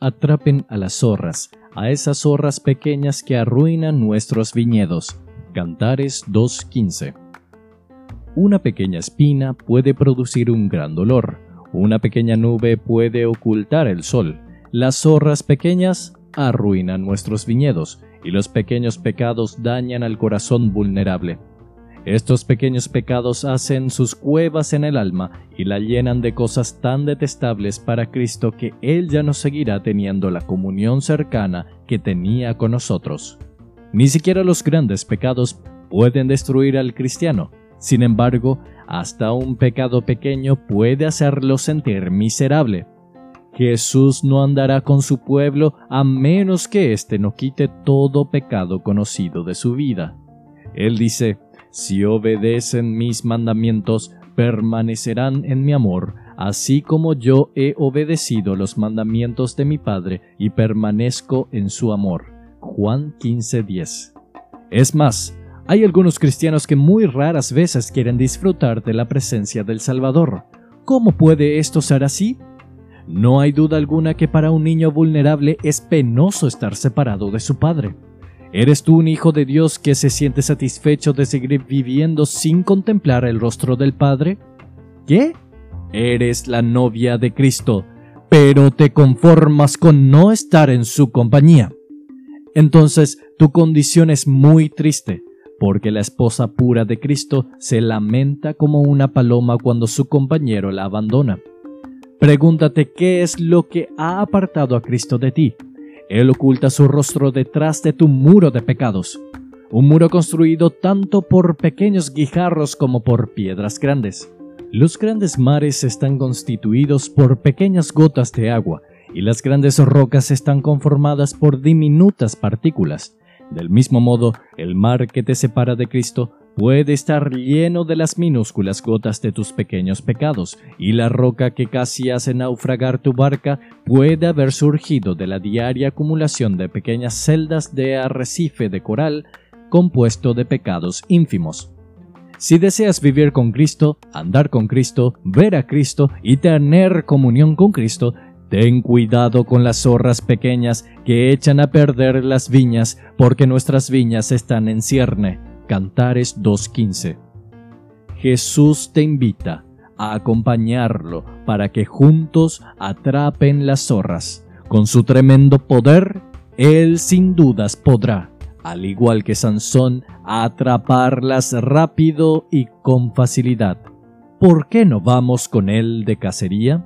atrapen a las zorras, a esas zorras pequeñas que arruinan nuestros viñedos. Cantares 2.15 Una pequeña espina puede producir un gran dolor, una pequeña nube puede ocultar el sol, las zorras pequeñas arruinan nuestros viñedos, y los pequeños pecados dañan al corazón vulnerable. Estos pequeños pecados hacen sus cuevas en el alma y la llenan de cosas tan detestables para Cristo que Él ya no seguirá teniendo la comunión cercana que tenía con nosotros. Ni siquiera los grandes pecados pueden destruir al cristiano. Sin embargo, hasta un pecado pequeño puede hacerlo sentir miserable. Jesús no andará con su pueblo a menos que éste no quite todo pecado conocido de su vida. Él dice, si obedecen mis mandamientos, permanecerán en mi amor, así como yo he obedecido los mandamientos de mi Padre y permanezco en su amor. Juan 15:10. Es más, hay algunos cristianos que muy raras veces quieren disfrutar de la presencia del Salvador. ¿Cómo puede esto ser así? No hay duda alguna que para un niño vulnerable es penoso estar separado de su padre. ¿Eres tú un hijo de Dios que se siente satisfecho de seguir viviendo sin contemplar el rostro del Padre? ¿Qué? Eres la novia de Cristo, pero te conformas con no estar en su compañía. Entonces tu condición es muy triste, porque la esposa pura de Cristo se lamenta como una paloma cuando su compañero la abandona. Pregúntate qué es lo que ha apartado a Cristo de ti él oculta su rostro detrás de tu muro de pecados, un muro construido tanto por pequeños guijarros como por piedras grandes. Los grandes mares están constituidos por pequeñas gotas de agua y las grandes rocas están conformadas por diminutas partículas. Del mismo modo, el mar que te separa de Cristo puede estar lleno de las minúsculas gotas de tus pequeños pecados, y la roca que casi hace naufragar tu barca puede haber surgido de la diaria acumulación de pequeñas celdas de arrecife de coral compuesto de pecados ínfimos. Si deseas vivir con Cristo, andar con Cristo, ver a Cristo y tener comunión con Cristo, ten cuidado con las zorras pequeñas que echan a perder las viñas, porque nuestras viñas están en cierne Cantares 2.15. Jesús te invita a acompañarlo para que juntos atrapen las zorras. Con su tremendo poder, Él sin dudas podrá, al igual que Sansón, atraparlas rápido y con facilidad. ¿Por qué no vamos con Él de cacería?